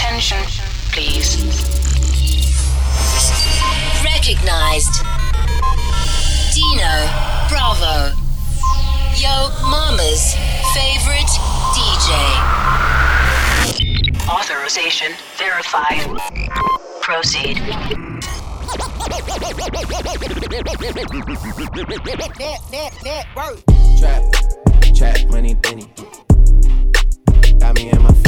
Attention, please. Recognized. Dino Bravo. Yo Mama's favorite DJ. Authorization verified. Proceed. Trap, trap, money, penny. Got me in my feelings. Gotta be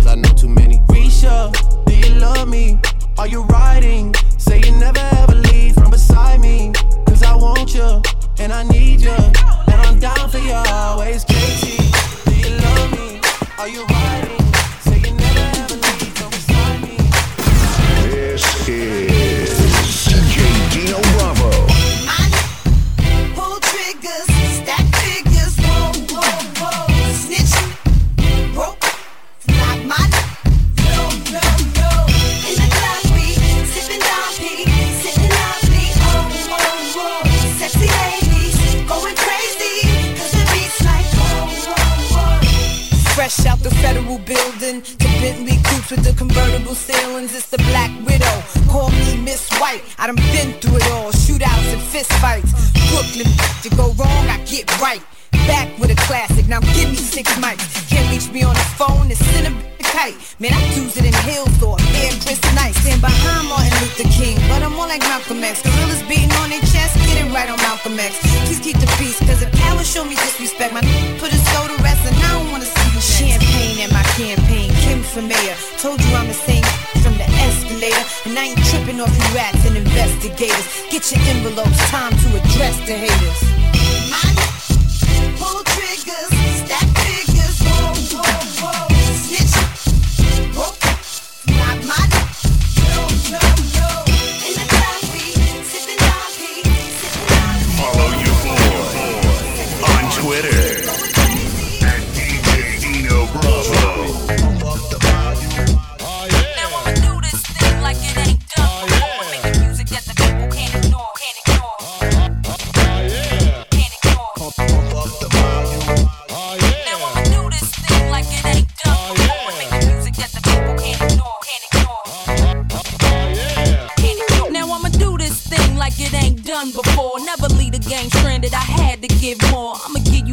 Fresh out the federal building to Bentley coupes with the convertible ceilings. It's the Black Widow. Call me Miss White. I done been through it all. Shootouts and fist fights. Brooklyn, to go wrong, I get right. Back with a classic. Now give me six mics. Can't reach me on the phone. It's in a kite. Man, I use it in Hillsdorf. Air Chris Nice. Stand behind Martin Luther King. But I'm more like Malcolm X. Gorillas beating on their chest. Get it right on Malcolm X. Please keep the peace. Cause if cowards show me disrespect, my put his soul Champagne. Kim for mayor. Told you I'm the same from the escalator. And I ain't tripping off you rats and investigators. Get your envelopes. Time to address the haters. Pull triggers,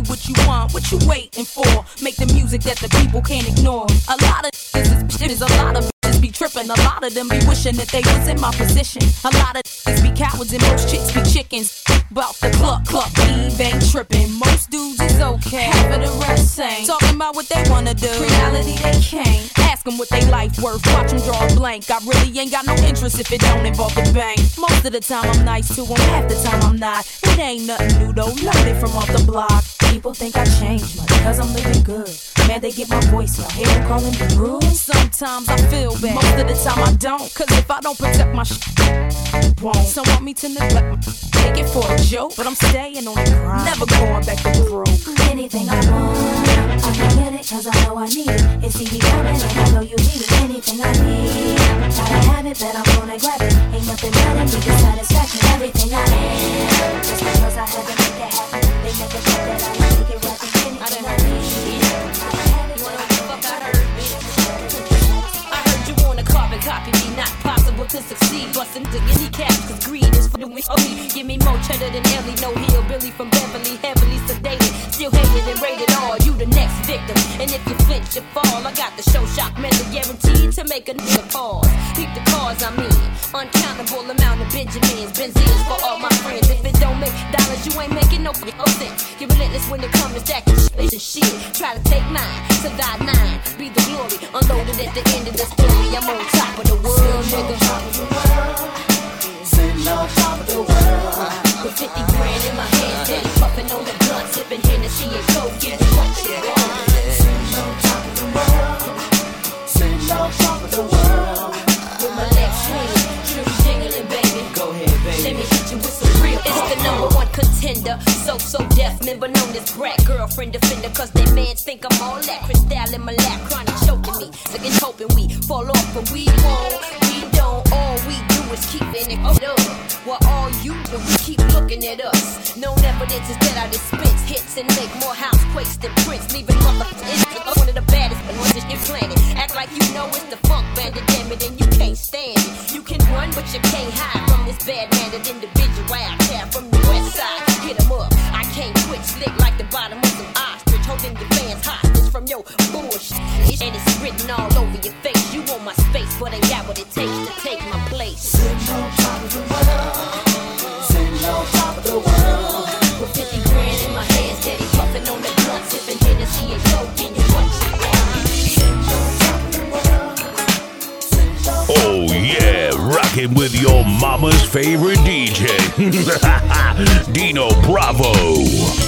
What you want, what you waiting for. Make the music that the people can't ignore. A lot of this is, is a lot of be tripping. A lot of them be wishing that they was in my position. A lot of niggas be cowards and most chicks be chickens. Bout the cluck cluck, Eve ain't tripping. Most dudes is okay, half of the rest ain't. Talking about what they wanna do, reality they can't. Ask them what they life worth, watch them draw a blank. I really ain't got no interest if it don't involve the bank. Most of the time I'm nice to them, half the time I'm not. It ain't nothing new though, it from off the block. People think I changed much because I'm living good. Man, they get my voice, y'all hear them calling the rules. Sometimes I feel bad, most of the time I don't. Cause if I don't protect my shit, won't. Some want me to neglect my take it for a joke, but I'm staying on the grind. Never going back to broke. Anything I want, I can get it cause I know I need it. It's easy coming and I know you need it. Anything I need, gotta have it, but I'm gonna grab it. Ain't nothing better than the satisfaction. To make a nigga pause. Peep the cars, I mean. Uncountable amount of Benjamins, Benzies for all my friends. If it don't make dollars, you ain't making no sense. You're relentless when it comes to stacking shit and shit. Try to take mine, survive nine, be the glory. Unloaded at the end of the story. I'm on top of the world, nigga. Sitting on top of the world. With 50 grand in my hand, steady puffing on the blunt, sipping Hennessy and coke, getting what you want. Sitting on top of the world. Go ahead, baby. It's the number one contender. So, so deaf member known as brat girlfriend defender. Cause they mans think I'm all that. Crystal in my lap, chronic choking me. Looking, hoping we fall off, but we won't. We don't. All we do is it looking at us. Known evidence is that I dispense hits and make more house quakes than Prince. Leaving motherfuckers one of the baddest in your planet. Act like you know it's the funk bandit, damn it, and you can't stand it. You can run, but you can't hide from this bad mannered individual out there from the west side. Hit 'em up. I can't quit slick like the bottom of an ostrich. Holding your fans hostage from your bullshit. And it's written all over your face. You want my space, but ain't got what it takes to take my place. Sitting rocking with your mama's favorite DJ, Dino Bravo.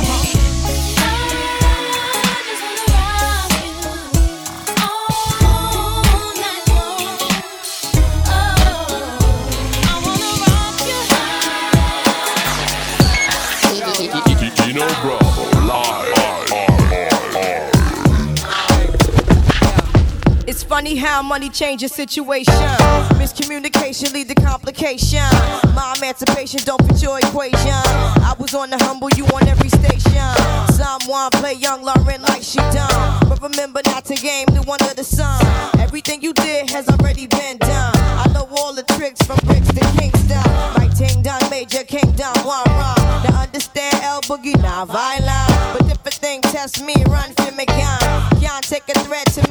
Funny how money changes situation. Miscommunication lead to complication. My emancipation don't fit your equation. I was on the humble, you on every station. Someone play young Lauryn like she done. But remember not to game the one of the sun. Everything you did has already been done. I know all the tricks from bricks to Kingston. My ting done, major kingdom, one wrong. Now understand L. Boogie, not violent. But if a thing test me, run for me gun. Can't take a threat to me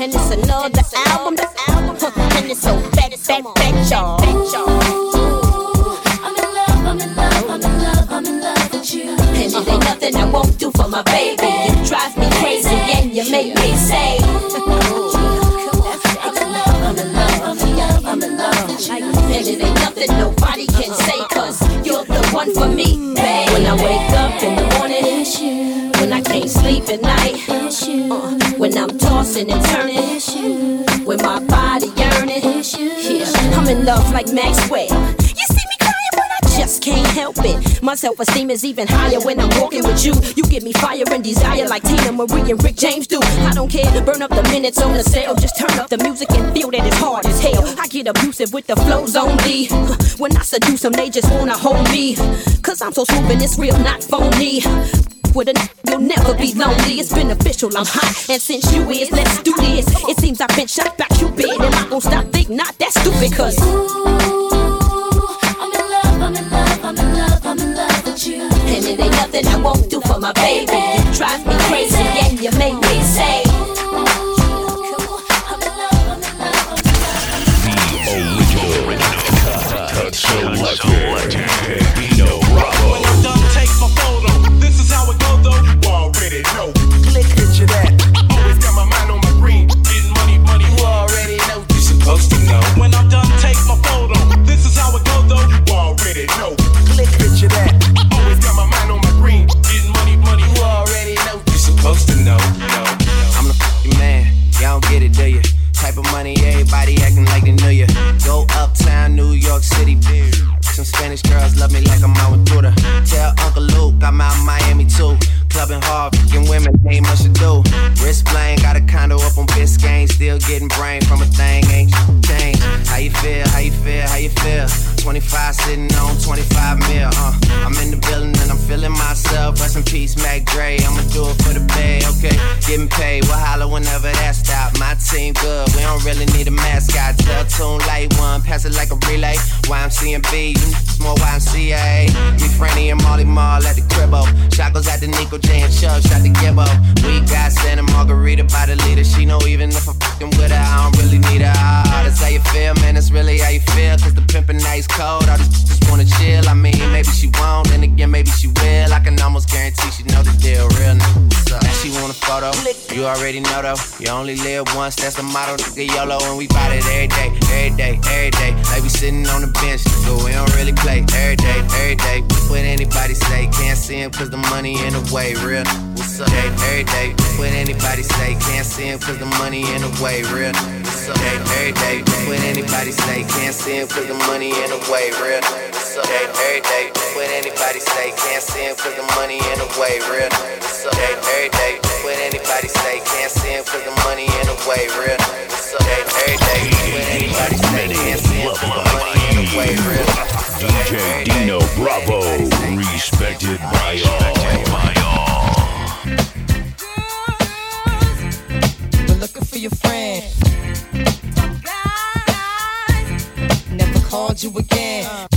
and it's another album. And it's so fat, fat, fat, y'all. I'm in love, I'm in love, I'm in love, I'm in love with you. And it ain't nothing I won't do for my baby. You drive me crazy and you make me say. I'm in love, I'm in love, I'm in love, I'm in love with you. And it ain't nothing nobody can say, cause you're the one for me, babe. When I wake up in the morning, It's you, when I can't sleep at night, it's you, uh, tossing and turning, when my body yearning. I'm in love like Maxwell. You see me crying, but I just can't help it. My self esteem is even higher when I'm walking with you. You give me fire and desire like Teena Marie and Rick James do. I don't care, burn up the minutes on the cell. Just turn up the music and feel that it's hard as hell. I get abusive with the flows only. When I seduce them, they just wanna hold me. Cause I'm so smooth and it's real, not phony. With a n- you'll never be lonely. It's beneficial, I'm hot. And since you is, let's do this. It seems I've been shot back, you been. Am I gonna stop? Think not, that's stupid, cause. Ooh, I'm in love, I'm in love, I'm in love, I'm in love with you. And it ain't nothing I won't do for my baby. You drive me crazy and you make me say. I'm In peace, Mac Dre. I'ma do it for the pay, okay? Getting paid, we'll holler whenever that stop. My team good, we don't really need a mascot. Tell tune light one, pass it like a relay. YMC and B, you more YMCA. Me, Franny, and Molly Mall at the cribbo. Shot goes out to Nico J and Chubb, shot to Gibbo. We got Santa Margarita by the leader. She know even if I'm fucking with her, I don't really need her. Ah, that's how you feel, man. That's really how you feel. Cause the pimpin' nice cold. All these just wanna chill. I mean, maybe she won't, then again, maybe she will. I can almost guarantee she know the deal. Real nigga, what's up? She want a photo. You already know though. You only live once, that's the motto. Nigga YOLO, and we bout it every day, every day, every day. Like we sitting on the bench, but we don't really play every day, every day. What anybody say? Can't see him cause the money in the way. Real what's up? Day, every day. What anybody say? Can't see him cause the money in the way. Real what's up? Day, every day. What anybody say? Can't see him cause the money in the way. Real what's up? Day, every day. What anybody say? Can't see him cause the money in the way. Real what's up? Day, every day. What anybody say? Can't see him cause the money in the way. Real what's up? Day, every day. What anybody say? Can't see him cause the money way. DJ Dino Bravo. Respected by all. We're looking for your friend. Never called you again.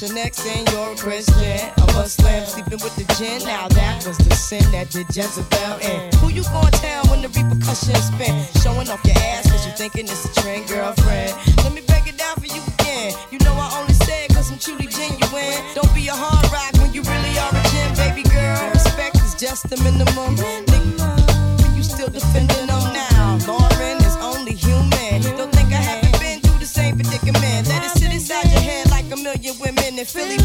Your neck saying you're a Christian, a sleeping with the gin. Now that was the sin that did Jezebel in. Who you gonna tell when the repercussions spin? Showing off your ass cause you thinking it's a trend, girlfriend. Let me break it down for you again. You know I only say it cause I'm truly genuine. Don't be a hard rock when you really are a gem, baby girl. Respect is just the minimum. Nigga,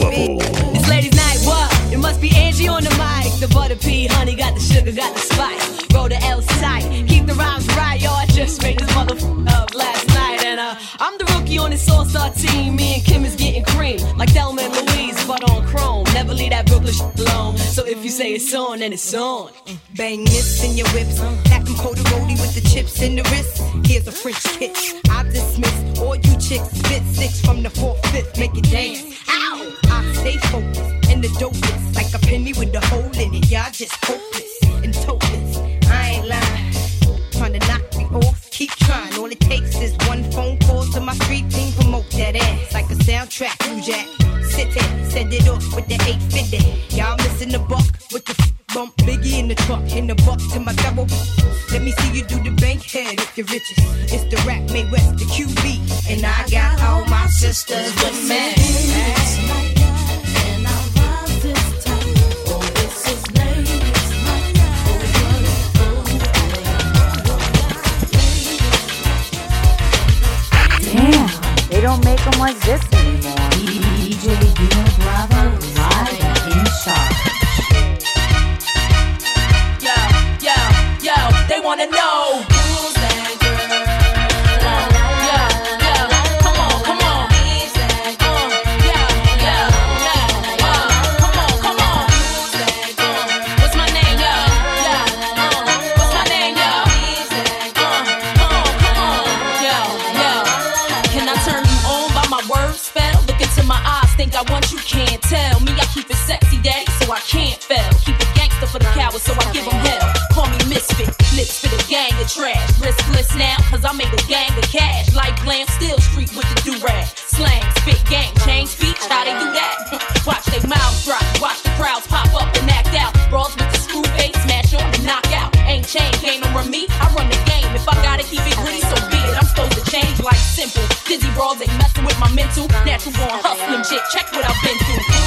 Level. It's ladies' night, what? It must be Angie on the mic. The butter pea, honey, got the sugar, got the spice. Roll the L side, keep the rhymes right, yo. I just made this motherfucker up last night, and uh, I'm the rookie on this all-star team. Me and Kim is getting cream, like Thelma and Louise, but on chrome. Never leave that Brooklyn shit alone. So if you say it's on, then it's on. Bang this in your whips. Pack them cold with the chips in the wrist. Here's a French kiss. I dismiss all you chicks. Spit six from the fourth, fifth. Make it dance. Ow! I stay focused and the dopest. Like a penny with a hole in it. Y'all just hopeless and topless. I ain't lying. Trying to knock me off. Keep trying. All it takes is one phone call to my street team. Promote that ass like a soundtrack. You jack. Sit there, send it off with the 850. Y'all missing the buck with the bump. Biggie in the truck, in the buck to my double. Let me see you do the bank head if you're riches. It's the rap made west, the QB. And I got all my sisters with me. Damn, they don't make them like this anymore. DJ Dino Bravo simple. Dizzy brawls ain't messing with my mental. Natural born hustling shit, check what I've been through.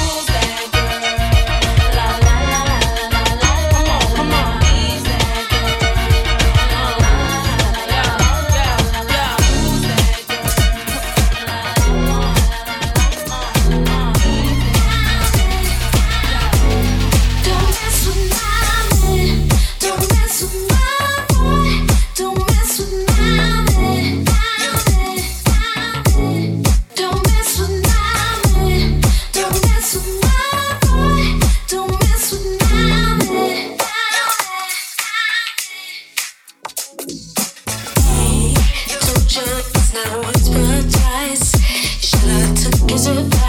But twice. You should have took his advice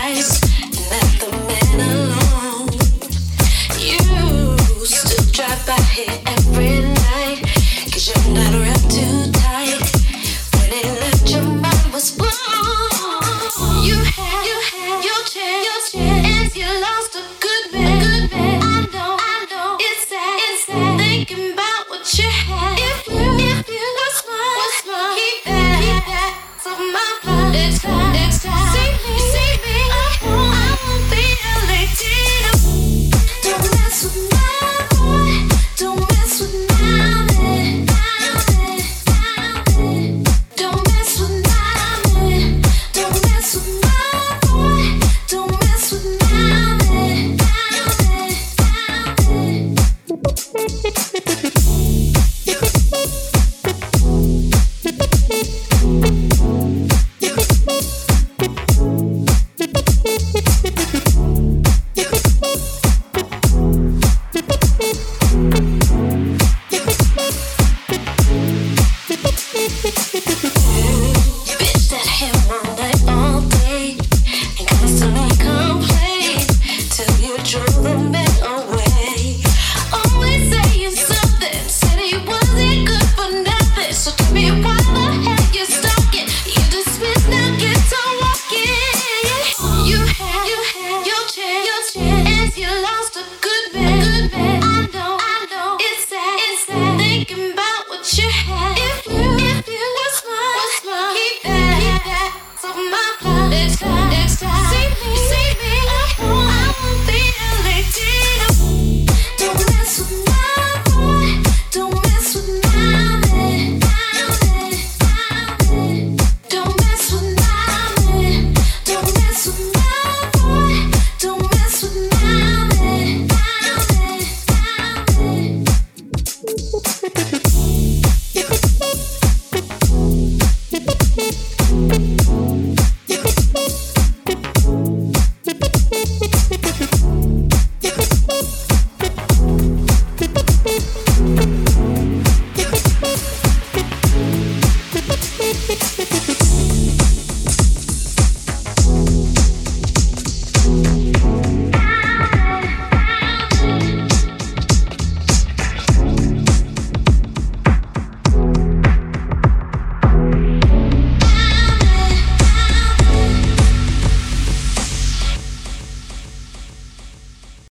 me